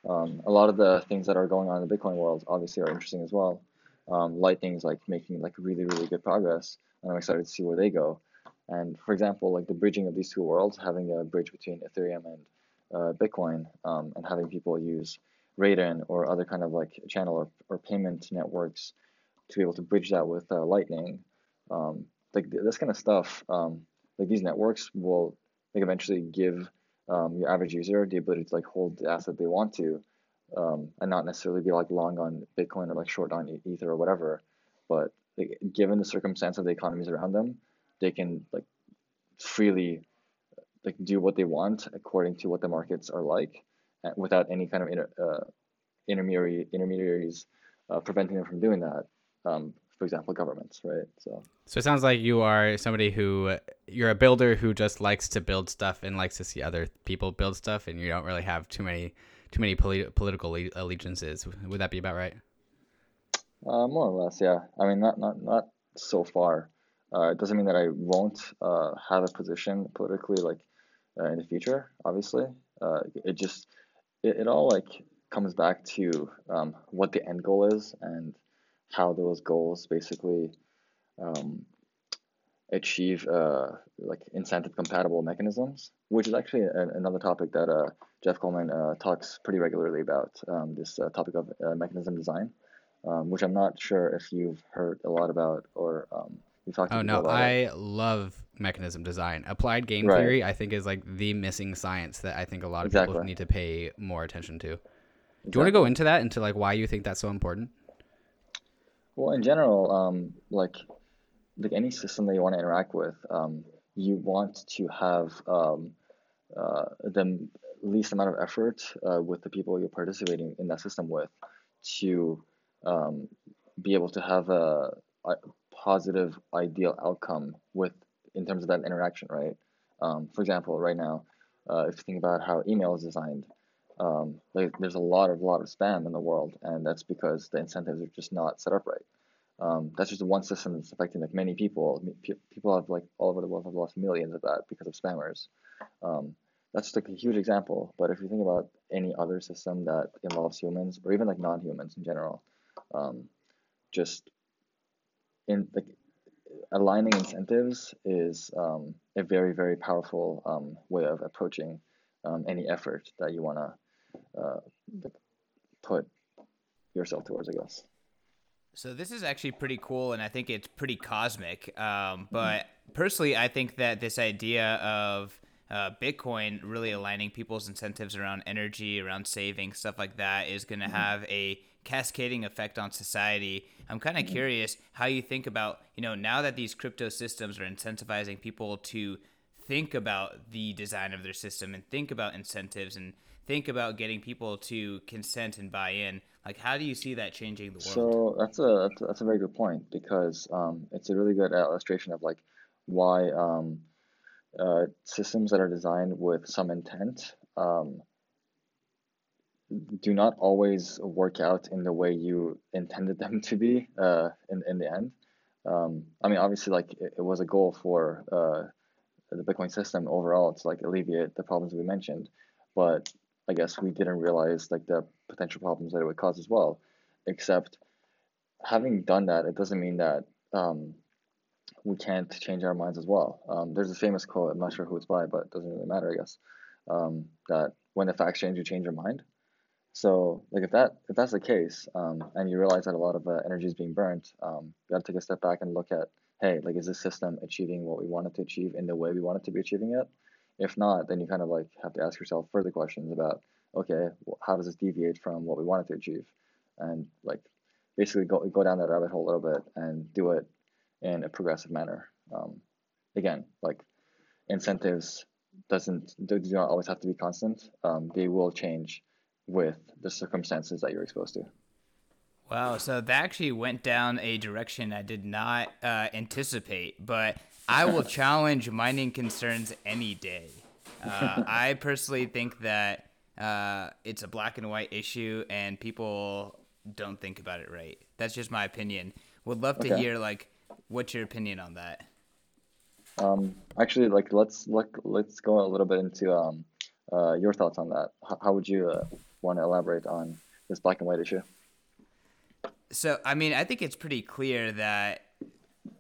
Um, a lot of the things that are going on in the Bitcoin world obviously are interesting as well. Um, Lightning's like making like really really good progress, and I'm excited to see where they go. And for example, like the bridging of these two worlds, having a bridge between Ethereum and uh, Bitcoin, um, and having people use Raiden or other kind of like channel or, or payment networks to be able to bridge that with uh, Lightning, um, like this kind of stuff. Um, like these networks will like eventually give um, your average user the ability to like hold the asset they want to, um, and not necessarily be like long on Bitcoin or like short on Ether or whatever. But like, given the circumstance of the economies around them, they can like freely like do what they want according to what the markets are like, without any kind of inter, uh, intermediary intermediaries uh, preventing them from doing that. Um, for example, governments, right? So. So it sounds like you are somebody who you're a builder who just likes to build stuff and likes to see other people build stuff, and you don't really have too many too many polit- political allegiances. Would that be about right? Uh, more or less, yeah. I mean, not not not so far. Uh, it doesn't mean that I won't uh, have a position politically, like uh, in the future. Obviously, uh, it just it, it all like comes back to um, what the end goal is and how those goals basically um, achieve uh, like incentive compatible mechanisms, which is actually a, another topic that uh, Jeff Coleman uh, talks pretty regularly about um, this uh, topic of uh, mechanism design, um, which I'm not sure if you've heard a lot about or um, you've talked. Oh no, I it. love mechanism design. Applied game right. theory, I think, is like the missing science that I think a lot of exactly. people need to pay more attention to. Do you want to go into that, into like why you think that's so important? Well, in general, um, like like any system that you want to interact with, um, you want to have um, uh, the least amount of effort uh, with the people you're participating in that system with to um, be able to have a, a, positive ideal outcome with in terms of that interaction, right? Um, for example, right now, uh, if you think about how email is designed, um, there's a lot of lot of spam in the world, and that's because the incentives are just not set up right. Um, that's just one system that's affecting like many people. People have like all over the world have lost millions of that because of spammers. Um, that's like a huge example. But if you think about any other system that involves humans or even like non-humans in general, um, just in like aligning incentives is um, a very very powerful um, way of approaching um, any effort that you want to uh, put yourself towards, I guess. So this is actually pretty cool, and I think it's pretty cosmic. Um, but personally, I think that this idea of uh, Bitcoin really aligning people's incentives around energy, around saving, stuff like that, is going to mm-hmm. have a cascading effect on society. I'm kind of mm-hmm. curious how you think about, you know, now that these crypto systems are incentivizing people to think about the design of their system and think about incentives and think about getting people to consent and buy in. Like, how do you see that changing the world? So that's a that's a very good point because um, it's a really good illustration of like why um, uh, systems that are designed with some intent um, do not always work out in the way you intended them to be uh, in in the end. Um, I mean, obviously, like it, it was a goal for uh, the Bitcoin system overall to like alleviate the problems we mentioned, but I guess we didn't realize like the potential problems that it would cause as well. Except having done that, it doesn't mean that um, we can't change our minds as well. Um, there's a famous quote, I'm not sure who it's by, but it doesn't really matter, I guess. Um, that when the facts change, you change your mind. So, like if that if that's the case, um, and you realize that a lot of uh, energy is being burnt, um, you got to take a step back and look at, hey, like is this system achieving what we want it to achieve in the way we want it to be achieving it? If not, then you kind of like have to ask yourself further questions about, okay, how does this deviate from what we wanted to achieve? And like basically go, go down that rabbit hole a little bit and do it in a progressive manner. Um, again, like incentives doesn't do not always have to be constant. Um, they will change with the circumstances that you're exposed to. Wow, so that actually went down a direction I did not uh, anticipate, but I will [LAUGHS] challenge mining concerns any day. Uh, [LAUGHS] I personally think that uh, it's a black and white issue, and people don't think about it right. That's just my opinion. Would love to okay. hear like what's your opinion on that. Um, actually, like let's look, let's go a little bit into um, uh, your thoughts on that. How, how would you uh, want to elaborate on this black and white issue? So, I mean, I think it's pretty clear that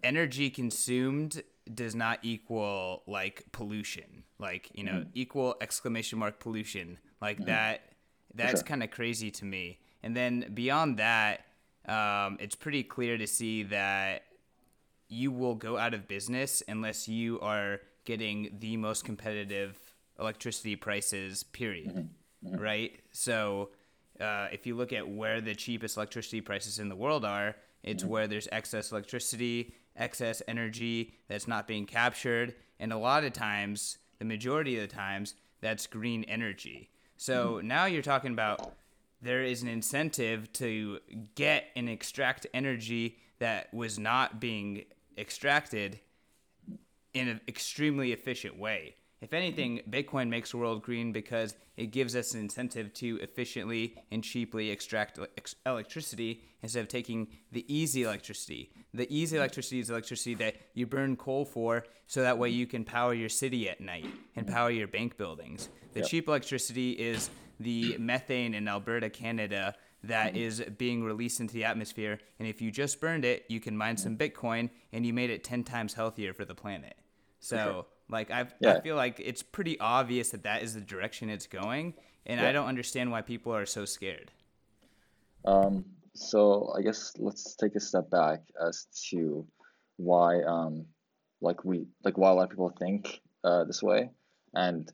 energy consumed does not equal like pollution like you know mm. equal exclamation mark pollution like mm. that that's sure. kind of crazy to me and then beyond that um, it's pretty clear to see that you will go out of business unless you are getting the most competitive electricity prices. Period. Mm-hmm. Mm-hmm. Right. So uh, if you look at where the cheapest electricity prices in the world are, it's mm-hmm. where there's excess electricity, excess energy that's not being captured, and a lot of times, the majority of the times, that's green energy. So mm-hmm. now you're talking about there is an incentive to get and extract energy that was not being extracted in an extremely efficient way. If anything, Bitcoin makes the world green because it gives us an incentive to efficiently and cheaply extract electricity instead of taking the easy electricity. The easy electricity is electricity that you burn coal for so that way you can power your city at night and power your bank buildings. The yep. cheap electricity is the methane in Alberta, Canada that mm-hmm. being released into the atmosphere. And if you just burned it, you can mine some Bitcoin and you made it 10 times healthier for the planet. So. Like, i yeah. I feel like it's pretty obvious that that is the direction it's going. And yeah. I don't understand why people are so scared. Um, so, I guess let's take a step back as to why, um, like, we, like, why a lot of people think uh, this way. And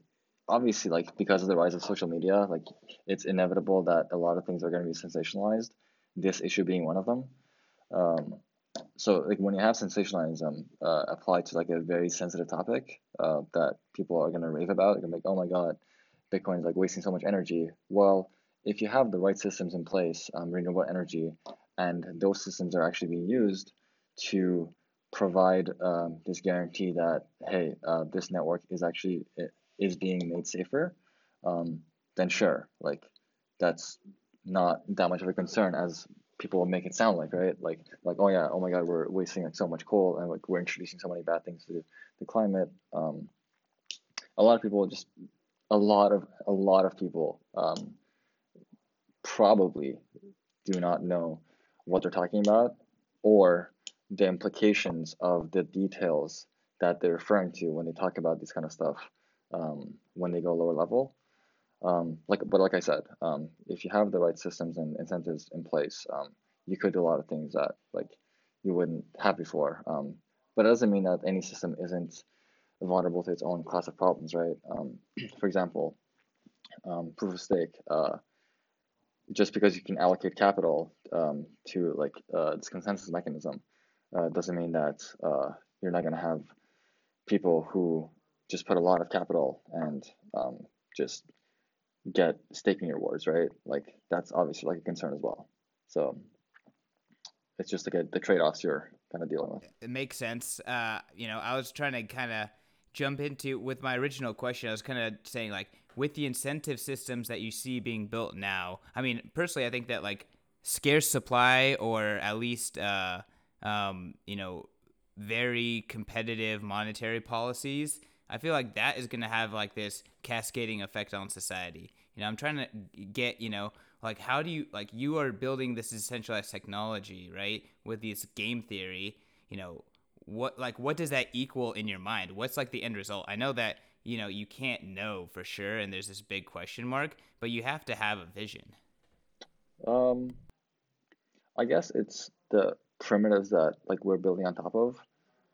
obviously like because of the rise of social media like it's inevitable that a lot of things are going to be sensationalized this issue being one of them um, so like when you have sensationalism uh, applied to like a very sensitive topic uh, that people are going to rave about you're like oh my god bitcoin is like wasting so much energy. Well if you have the right systems in place um, renewable energy and those systems are actually being used to provide um, this guarantee that hey uh, this network is actually is being made safer, um, then sure, like that's not that much of a concern as people make it sound like, right? Like, like oh yeah, oh my god, we're wasting like so much coal and like we're introducing so many bad things to the climate. Um, a lot of people just, a lot of a lot of people um, probably do not know what they're talking about or the implications of the details that they're referring to when they talk about this kind of stuff um, when they go lower level. Um, like, but like I said, um, if you have the right systems and incentives in place, um, you could do a lot of things that like you wouldn't have before. Um, but it doesn't mean that any system isn't vulnerable to its own class of problems, right? Um, [CLEARS THROAT] for example, proof of stake. Uh, just because you can allocate capital to like uh, this consensus mechanism uh, doesn't mean that uh, you're not going to have people who just put a lot of capital and um, just get staking rewards, right? Like that's obviously like a concern as well. So it's just like a, the trade offs you're kind of dealing with. It makes sense. Uh, you know, I was trying to kind of jump into with my original question. I was kind of saying like with the incentive systems that you see being built now. I mean, personally, I think that like scarce supply or at least uh, um, you know very competitive monetary policies I feel like that is going to have like this cascading effect on society. You know, I'm trying to get, you know, like how do you like you are building this decentralized technology, right? With this game theory, you know, what like what does that equal in your mind? What's like the end result? I know that, you know, you can't know for sure and there's this big question mark, but you have to have a vision. Um I guess it's the primitives that like we're building on top of.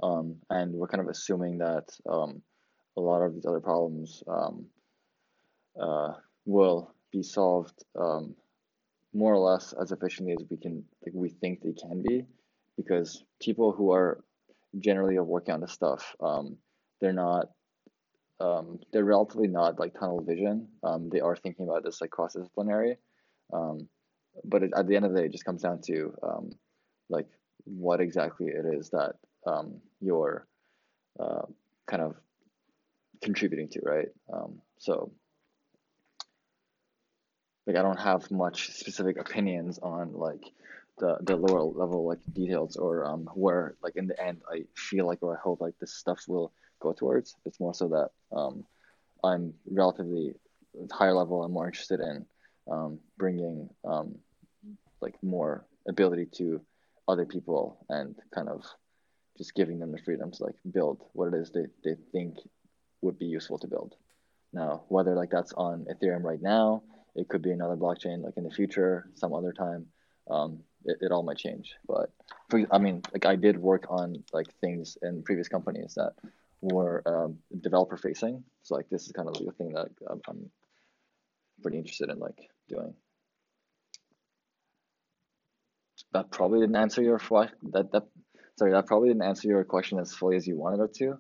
Um, and we're kind of assuming that um, a lot of these other problems um, uh, will be solved um, more or less as efficiently as we can like we think they can be because people who are generally working on this stuff um, they're not um, they're relatively not like tunnel vision. Um, they are thinking about this like cross disciplinary um, but it, at the end of the day it just comes down to um, like what exactly it is that um, you're uh, kind of contributing to, right? Um, so, like, I don't have much specific opinions on like the the lower level like details or um where like in the end I feel like or I hope like this stuff will go towards. It's more so that um I'm relatively higher level and more interested in um, bringing um, like more ability to other people and kind of just giving them the freedom to like build what it is they, they think would be useful to build. Now, whether like that's on Ethereum right now, it could be another blockchain like in the future, some other time. Um, it, it all might change. But for, I mean, like I did work on like things in previous companies that were um, developer facing. So like this is kind of the thing that I'm, I'm pretty interested in like doing. That probably didn't answer your. That that sorry, that probably didn't answer your question as fully as you wanted it to.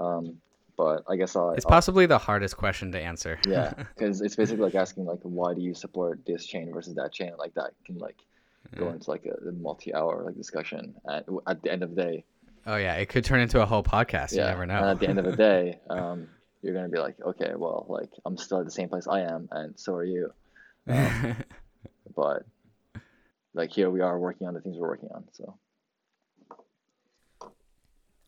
Um, but I guess I'll. It's I'll- possibly the hardest question to answer. yeah, [LAUGHS] because it's basically like asking like why do you support this chain versus that chain? Like that can like go into like a, a multi-hour like discussion. At at the end of the day, oh yeah, it could turn into a whole podcast. You yeah. never know. And at the end of the day, [LAUGHS] um, you're gonna be like, okay, well, like I'm still at the same place I am, and so are you. [LAUGHS] Um, but like here we are working on the things we're working on. So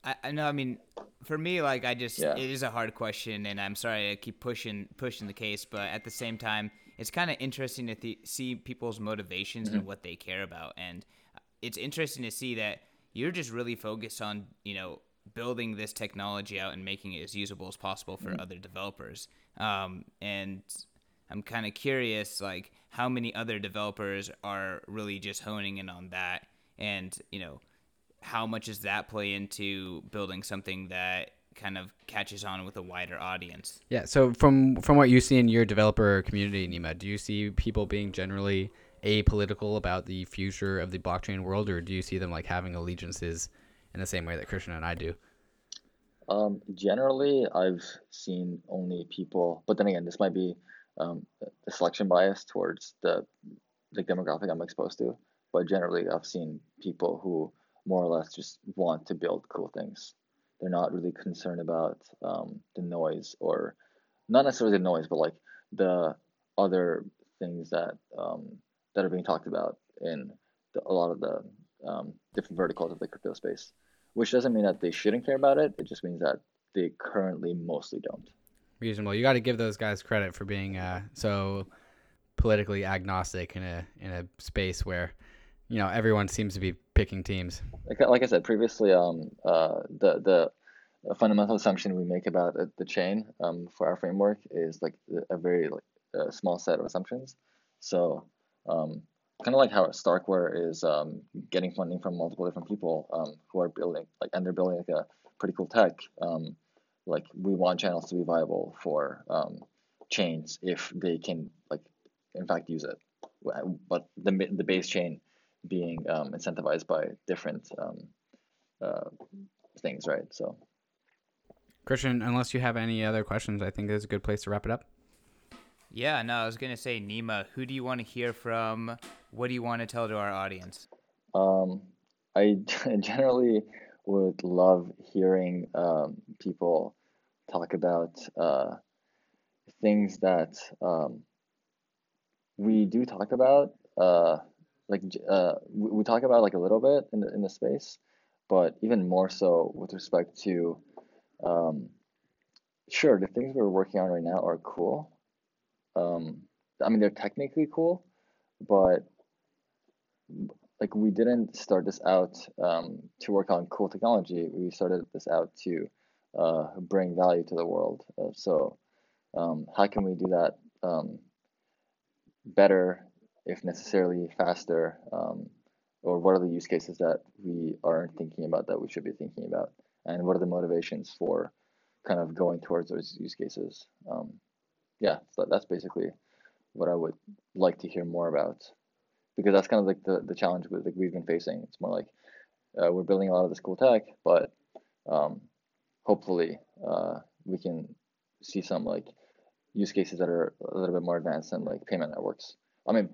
I, I know. I mean, for me, like I just Yeah. it is a hard question, and I'm sorry I keep pushing pushing the case, but at the same time, it's kind of interesting to th- see people's motivations and mm-hmm. what they care about, and uh, it's interesting to see that you're just really focused on you know building this technology out and making it as usable as possible for mm-hmm. other developers. Um, and I'm kind of curious, like how many other developers are really just honing in on that, and you know how much does that play into building something that kind of catches on with a wider audience? Yeah. So from from what you see in your developer community, Nima, do you see people being generally apolitical about the future of the blockchain world, or do you see them like having allegiances in the same way that Christian and I do? um, generally, I've seen only people, but then again, this might be um, the selection bias towards the the demographic I'm exposed to. But generally, I've seen people who more or less just want to build cool things. They're not really concerned about um, the noise or not necessarily the noise, but like the other things that um, that are being talked about in the, a lot of the um, different verticals of the crypto space. Which doesn't mean that they shouldn't care about it. It just means that they currently mostly don't. Reasonable. You got to give those guys credit for being uh, so politically agnostic in a in a space where you know everyone seems to be picking teams. Like, like I said previously, um, uh, the the fundamental assumption we make about the chain um, for our framework is like a very like a small set of assumptions. So um, kind of like how Starkware is um, getting funding from multiple different people um, who are building like and they're building like a pretty cool tech. Um, like we want channels to be viable for um, chains if they can like in fact use it, but the the base chain being um, incentivized by different um, uh, things, right? So Christian, unless you have any other questions, I think this is a good place to wrap it up. Yeah, no, I was gonna say, Nima, who do you want to hear from? What do you want to tell to our audience? um, I [LAUGHS] generally would love hearing um, people talk about uh, things that um, we do talk about. Uh, like uh, we, talk about like a little bit in the in the space, but even more so with respect to um, sure the things we're working on right now are cool. Um, I mean they're technically cool, but like we didn't start this out um, to work on cool technology. We started this out to uh, bring value to the world. Uh, so um, how can we do that um, better, if necessarily faster? Um, or what are the use cases that we aren't thinking about that we should be thinking about? And what are the motivations for kind of going towards those use cases? Um, yeah, so that's basically what I would like to hear more about because that's kind of like the, the challenge with, like we've been facing. It's more like uh, we're building a lot of this cool tech, but um, hopefully uh, we can see some like use cases that are a little bit more advanced than like payment networks. I mean,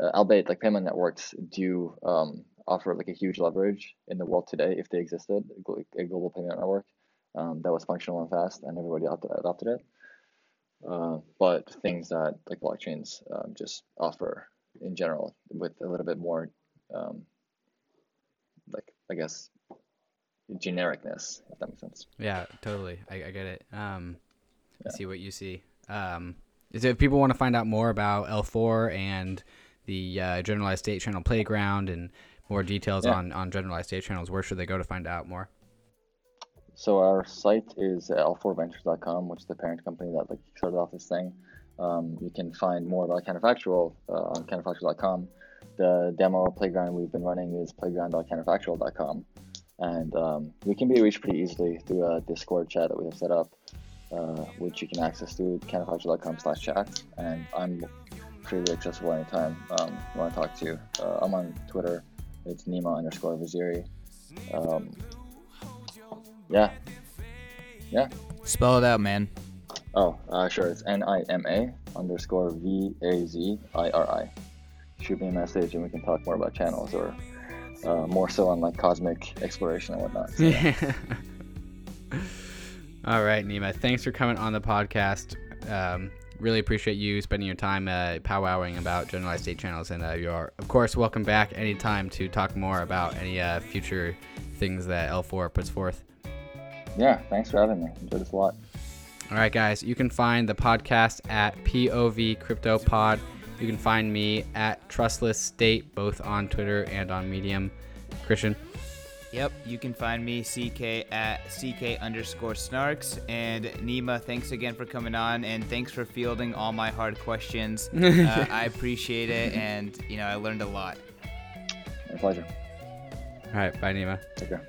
uh, albeit like payment networks do um, offer like a huge leverage in the world today if they existed, a a global payment network um, that was functional and fast and everybody adopted, adopted it. Uh, but things that like blockchains um, just offer in general with a little bit more um, like I guess genericness, if that makes sense. Yeah, totally. I, I get it. Um, I see what you see. Um, if people want to find out more about L4 and the uh, generalized state channel playground and more details Yeah. on, on generalized state channels, where should they go to find out more? So our site is l4ventures.com, which is the parent company that like started off this thing. Um, you can find more about Counterfactual uh, on counterfactual.com. The demo playground we've been running is playground.counterfactual.com. and um, we can be reached pretty easily through a Discord chat that we have set up, uh, which you can access through counterfactual.com slash chat. And I'm freely accessible anytime um, you want to talk to. Uh, I'm on Twitter. It's Nima underscore Vaziri. Um, yeah. Yeah. Spell it out, man. Oh, uh, sure. It's N I M A underscore V A Z I R I. Shoot me a message and we can talk more about channels or uh, more so on like cosmic exploration and whatnot. So, yeah. [LAUGHS] All right, Nima. Thanks for coming on the podcast. Um, really appreciate you spending your time uh, powwowing about generalized state channels, and uh, you are, of course, welcome back anytime to talk more about any uh, future things that L4 puts forth. yeah, thanks for having me. Enjoyed this a lot. All right, guys, you can find the podcast at POV Crypto Pod. You can find me at Trustless State, both on Twitter and on Medium. Christian. Yep, you can find me CK at CK underscore snarks. And Nima, thanks again for coming on and thanks for fielding all my hard questions. [LAUGHS] uh, I appreciate it and you know I learned a lot. My pleasure. All right, bye, Nima. Take care.